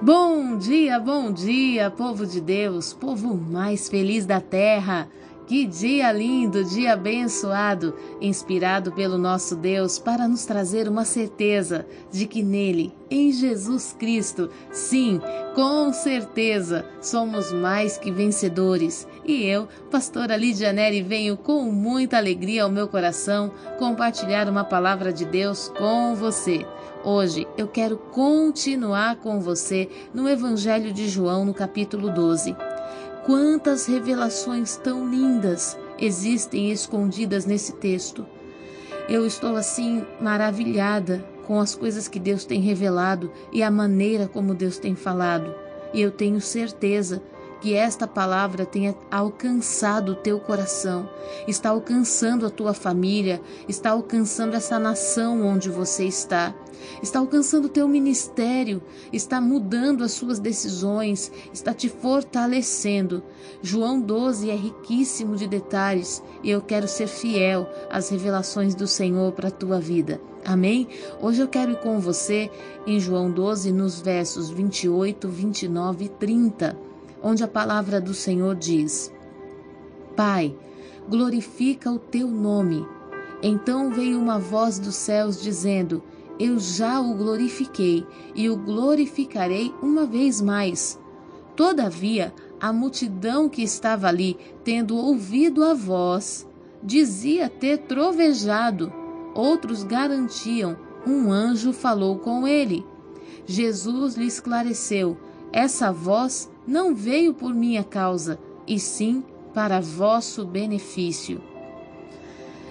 Bom dia, bom dia, povo de Deus, povo mais feliz da terra. Que dia lindo, dia abençoado, inspirado pelo nosso Deus para nos trazer uma certeza de que nele, em Jesus Cristo, sim, com certeza, somos mais que vencedores. E eu, pastora Lídia Neri, venho com muita alegria ao meu coração compartilhar uma palavra de Deus com você. Hoje eu quero continuar com você no Evangelho de João, no capítulo 12. Quantas revelações tão lindas existem escondidas nesse texto. Eu estou assim maravilhada com as coisas que Deus tem revelado e a maneira como Deus tem falado. E eu tenho certeza que esta palavra tenha alcançado o teu coração, está alcançando a tua família, está alcançando essa nação onde você está, está alcançando o teu ministério, está mudando as suas decisões, está te fortalecendo. João 12 é riquíssimo de detalhes e eu quero ser fiel às revelações do Senhor para a tua vida. Amém? Hoje eu quero ir com você em João 12, nos versos 28, 29 e 30 onde a palavra do Senhor diz: Pai, glorifica o teu nome. Então veio uma voz dos céus dizendo: Eu já o glorifiquei e o glorificarei uma vez mais. Todavia, a multidão que estava ali, tendo ouvido a voz, dizia ter trovejado. Outros garantiam: um anjo falou com ele. Jesus lhe esclareceu: essa voz não veio por minha causa, e sim para vosso benefício.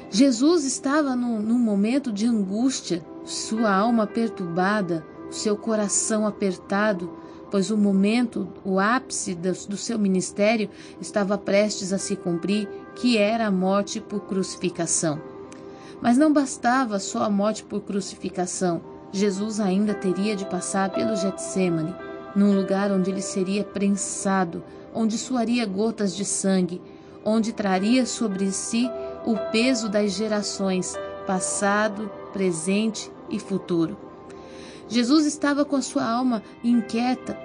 Jesus estava num, num momento de angústia, sua alma perturbada, seu coração apertado, pois o momento, o ápice do, seu ministério estava prestes a se cumprir, que era a morte por crucificação. Mas não bastava só a morte por crucificação, Jesus ainda teria de passar pelo Getsemane num lugar onde ele seria prensado, onde suaria gotas de sangue, onde traria sobre si o peso das gerações, passado, presente e futuro. Jesus estava com a sua alma inquieta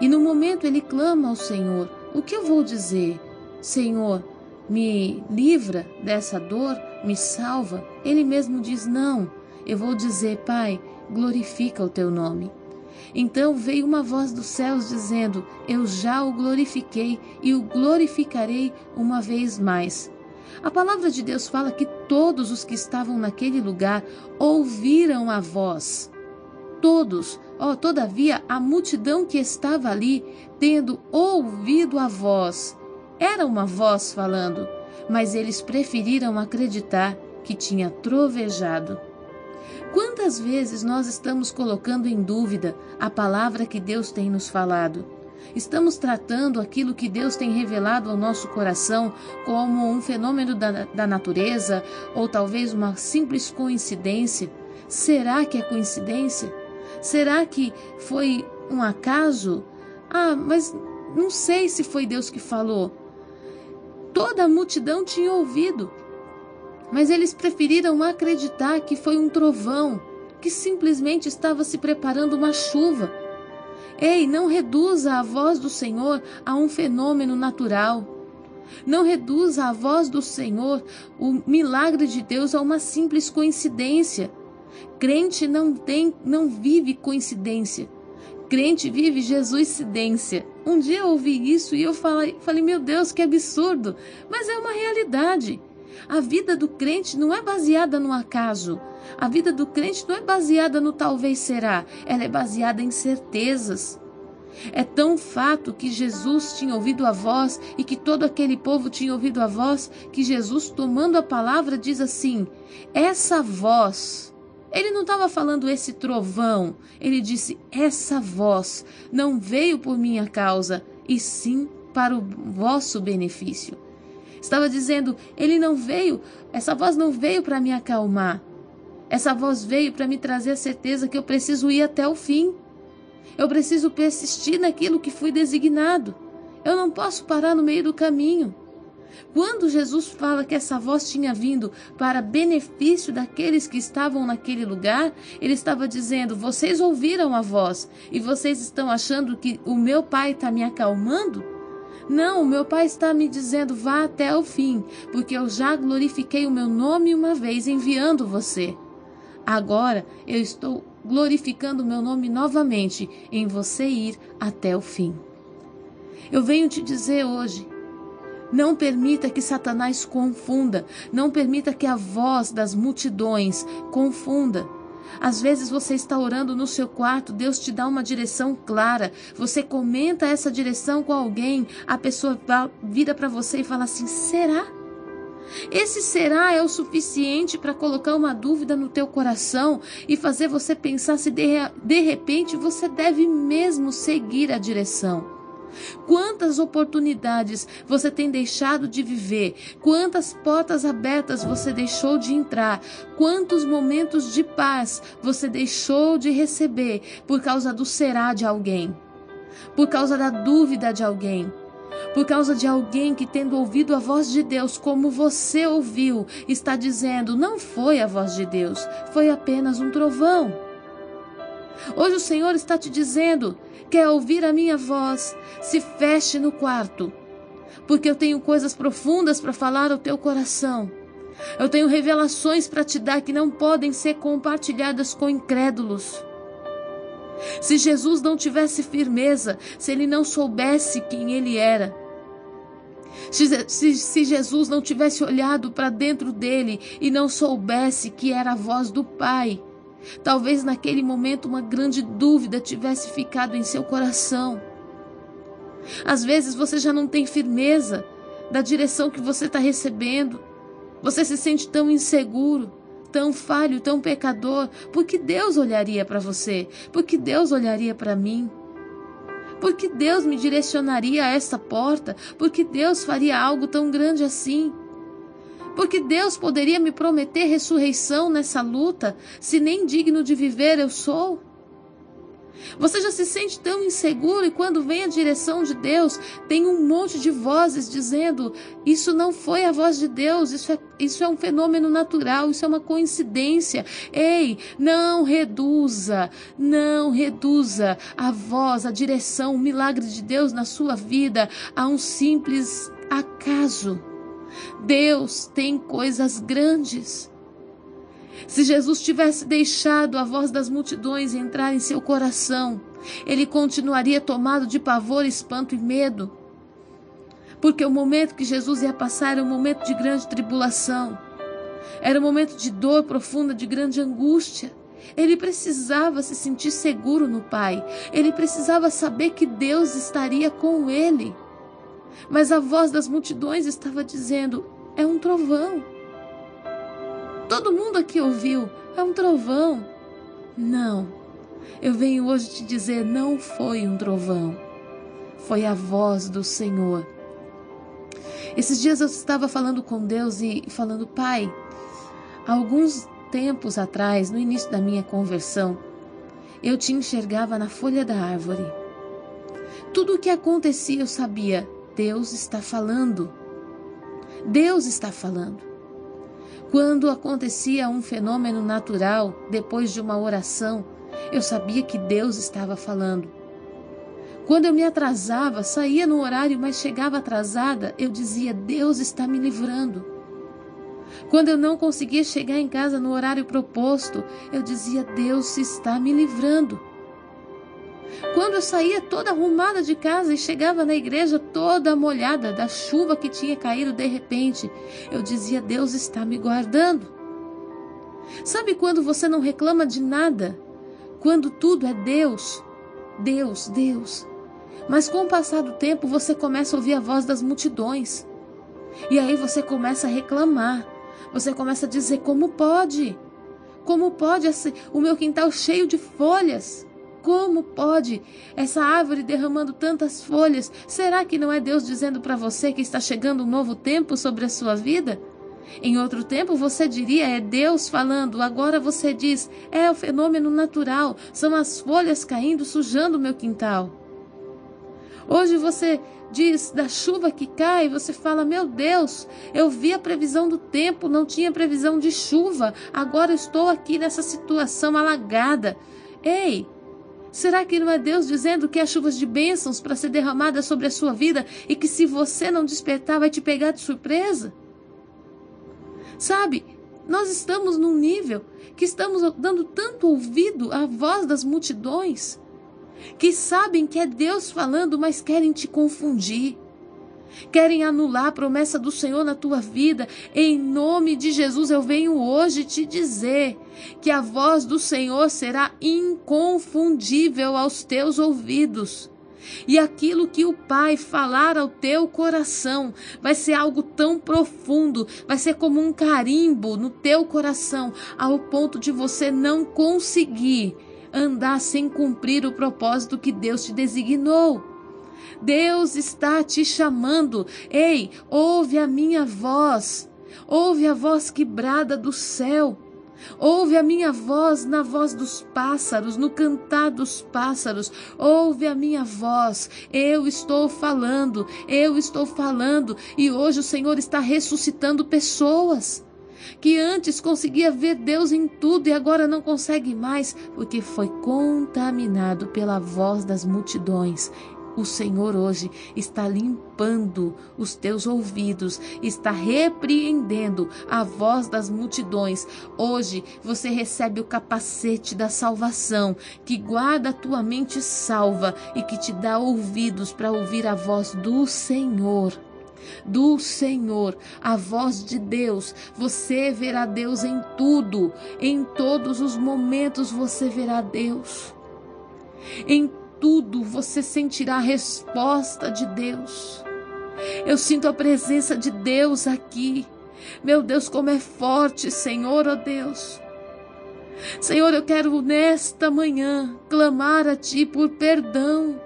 e no momento ele clama ao Senhor: O que eu vou dizer? Senhor, me livra dessa dor, me salva. Ele mesmo diz: Não, eu vou dizer, Pai, glorifica o teu nome. Então veio uma voz dos céus dizendo: Eu já o glorifiquei e o glorificarei uma vez mais. A palavra de Deus fala que todos os que estavam naquele lugar ouviram a voz. Todos, oh, todavia, a multidão que estava ali, tendo ouvido a voz, era uma voz falando, mas eles preferiram acreditar que tinha trovejado. Quantas vezes nós estamos colocando em dúvida a palavra que Deus tem nos falado? Estamos tratando aquilo que Deus tem revelado ao nosso coração como um fenômeno da, da natureza ou talvez uma simples coincidência? Será que é coincidência? Será que foi um acaso? Ah, mas não sei se foi Deus que falou. Toda a multidão tinha ouvido, mas eles preferiram acreditar que foi um trovão, que simplesmente estava se preparando uma chuva. Ei, não reduza a voz do Senhor a um fenômeno natural. Não reduza a voz do Senhor, o milagre de Deus, a uma simples coincidência. Crente não tem, não vive coincidência. Crente vive Jesuscidência. Um dia eu ouvi isso e eu falei, falei, meu Deus, que absurdo! Mas é uma realidade. A vida do crente não é baseada no acaso. A vida do crente não é baseada no talvez será. Ela é baseada em certezas. É tão fato que Jesus tinha ouvido a voz e que todo aquele povo tinha ouvido a voz que Jesus, tomando a palavra, diz assim: essa voz. Ele não estava falando esse trovão, ele disse: essa voz não veio por minha causa, e sim para o vosso benefício. Estava dizendo: Ele não veio, essa voz não veio para me acalmar. Essa voz veio para me trazer a certeza que eu preciso ir até o fim. Eu preciso persistir naquilo que fui designado. Eu não posso parar no meio do caminho. Quando Jesus fala que essa voz tinha vindo para benefício daqueles que estavam naquele lugar, ele estava dizendo: vocês ouviram a voz e vocês estão achando que o meu pai está me acalmando? Não, meu pai está me dizendo: vá até o fim, porque eu já glorifiquei o meu nome uma vez enviando você. Agora eu estou glorificando o meu nome novamente em você ir até o fim. Eu venho te dizer hoje não permita que Satanás confunda. Não permita que a voz das multidões confunda. Às vezes você está orando no seu quarto, Deus te dá uma direção clara. Você comenta essa direção com alguém, a pessoa vira para você e fala assim: será? Esse será é o suficiente para colocar uma dúvida no teu coração e fazer você pensar se de, de repente você deve mesmo seguir a direção. Quantas oportunidades você tem deixado de viver? Quantas portas abertas você deixou de entrar? Quantos momentos de paz você deixou de receber por causa do será de alguém? Por causa da dúvida de alguém? Por causa de alguém que, tendo ouvido a voz de Deus como você ouviu, está dizendo: não foi a voz de Deus, foi apenas um trovão. Hoje o Senhor está te dizendo: quer ouvir a minha voz? Se feche no quarto, porque eu tenho coisas profundas para falar ao teu coração. Eu tenho revelações para te dar que não podem ser compartilhadas com incrédulos. Se Jesus não tivesse firmeza, se ele não soubesse quem ele era, se, se, Jesus não tivesse olhado para dentro dele e não soubesse que era a voz do Pai, Talvez naquele momento uma grande dúvida tivesse ficado em seu coração. Às vezes você já não tem firmeza da direção que você está recebendo. Você se sente tão inseguro, tão falho, tão pecador. Porque Deus olharia para você? Porque Deus olharia para mim? Porque Deus me direcionaria a esta porta? Porque Deus faria algo tão grande assim? Porque Deus poderia me prometer ressurreição nessa luta, se nem digno de viver eu sou? Você já se sente tão inseguro e quando vem a direção de Deus, tem um monte de vozes dizendo: Isso não foi a voz de Deus, isso é, isso é um fenômeno natural, isso é uma coincidência. Ei, não reduza, não reduza a voz, a direção, o milagre de Deus na sua vida a um simples acaso. Deus tem coisas grandes. Se Jesus tivesse deixado a voz das multidões entrar em seu coração, ele continuaria tomado de pavor, espanto e medo. Porque o momento que Jesus ia passar era um momento de grande tribulação, era um momento de dor profunda, de grande angústia. Ele precisava se sentir seguro no Pai, ele precisava saber que Deus estaria com ele. Mas a voz das multidões estava dizendo: é um trovão. Todo mundo aqui ouviu: é um trovão. Não, eu venho hoje te dizer: não foi um trovão, foi a voz do Senhor. Esses dias eu estava falando com Deus e falando, Pai, alguns tempos atrás, no início da minha conversão, eu te enxergava na folha da árvore. Tudo o que acontecia eu sabia, Deus está falando. Deus está falando. Quando acontecia um fenômeno natural, depois de uma oração, eu sabia que Deus estava falando. Quando eu me atrasava, saía no horário, mas chegava atrasada, eu dizia: Deus está me livrando. Quando eu não conseguia chegar em casa no horário proposto, eu dizia: Deus está me livrando. Quando eu saía toda arrumada de casa e chegava na igreja toda molhada da chuva que tinha caído de repente, eu dizia: Deus está me guardando. Sabe quando você não reclama de nada? Quando tudo é Deus, Deus, Deus. Mas com o passar do tempo você começa a ouvir a voz das multidões. E aí você começa a reclamar. Você começa a dizer: como pode? Como pode o meu quintal cheio de folhas? Como pode essa árvore derramando tantas folhas? Será que não é Deus dizendo para você que está chegando um novo tempo sobre a sua vida? Em outro tempo você diria é Deus falando, agora você diz é o fenômeno natural, são as folhas caindo sujando o meu quintal. Hoje você diz da chuva que cai, você fala: Meu Deus, eu vi a previsão do tempo, não tinha previsão de chuva, agora estou aqui nessa situação alagada. Ei, será que não é Deus dizendo que há chuvas de bênçãos para ser derramadas sobre a sua vida e que se você não despertar vai te pegar de surpresa? Sabe, nós estamos num nível que estamos dando tanto ouvido à voz das multidões que sabem que é Deus falando, mas querem te confundir. Querem anular a promessa do Senhor na tua vida. Em nome de Jesus, eu venho hoje te dizer que a voz do Senhor será inconfundível aos teus ouvidos. E aquilo que o Pai falar ao teu coração vai ser algo tão profundo, vai ser como um carimbo no teu coração, ao ponto de você não conseguir andar sem cumprir o propósito que Deus te designou. Deus está te chamando. Ei, ouve a minha voz. Ouve a voz que brada do céu. Ouve a minha voz na voz dos pássaros, no cantar dos pássaros. Ouve a minha voz. Eu estou falando, eu estou falando. E hoje o Senhor está ressuscitando pessoas que antes conseguia ver Deus em tudo e agora não consegue mais, porque foi contaminado pela voz das multidões. O Senhor hoje está limpando os teus ouvidos, está repreendendo a voz das multidões. Hoje você recebe o capacete da salvação, que guarda a tua mente salva e que te dá ouvidos para ouvir a voz do Senhor do Senhor, a voz de Deus. Você verá Deus em tudo, em todos os momentos você verá Deus. Em tudo você sentirá a resposta de Deus. Eu sinto a presença de Deus aqui. Meu Deus, como é forte, Senhor, ó oh Deus. Senhor, eu quero nesta manhã clamar a Ti por perdão,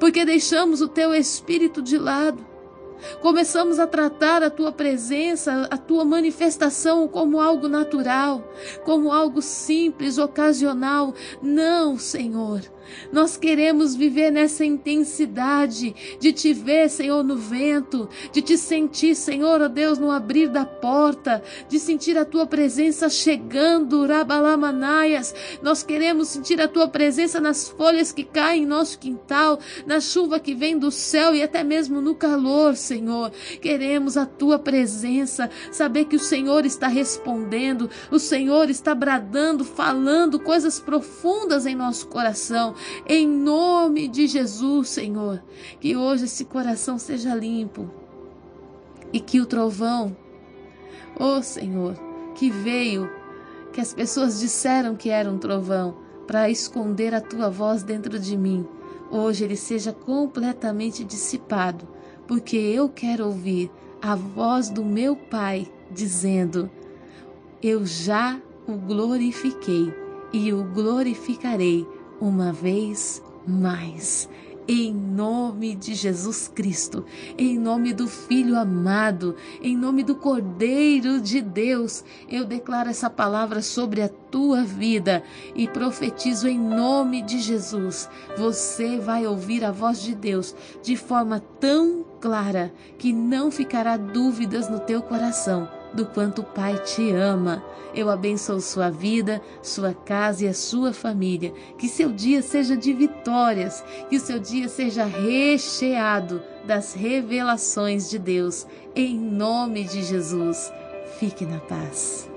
porque deixamos o Teu Espírito de lado Começamos a tratar a tua presença, a tua manifestação como algo natural, como algo simples, ocasional. Não, Senhor. Nós queremos viver nessa intensidade de te ver, Senhor, no vento, de te sentir, Senhor, ó Deus, no abrir da porta, de sentir a tua presença chegando, Rabalamanaias. Nós queremos sentir a tua presença nas folhas que caem em nosso quintal, na chuva que vem do céu e até mesmo no calor, Senhor. Queremos a tua presença, saber que o Senhor está respondendo, o Senhor está bradando, falando coisas profundas em nosso coração. Em nome de Jesus, Senhor, que hoje esse coração seja limpo e que o trovão, oh Senhor, que veio, que as pessoas disseram que era um trovão para esconder a tua voz dentro de mim, hoje ele seja completamente dissipado, porque eu quero ouvir a voz do meu Pai dizendo: Eu já o glorifiquei e o glorificarei uma vez mais. Em nome de Jesus Cristo, em nome do Filho amado, em nome do Cordeiro de Deus, eu declaro essa palavra sobre a tua vida e profetizo em nome de Jesus. Você vai ouvir a voz de Deus de forma tão clara que não ficará dúvidas no teu coração do quanto o Pai te ama. Eu abençoo sua vida, sua casa e a sua família. Que seu dia seja de vitórias, que o seu dia seja recheado das revelações de Deus. Em nome de Jesus, fique na paz.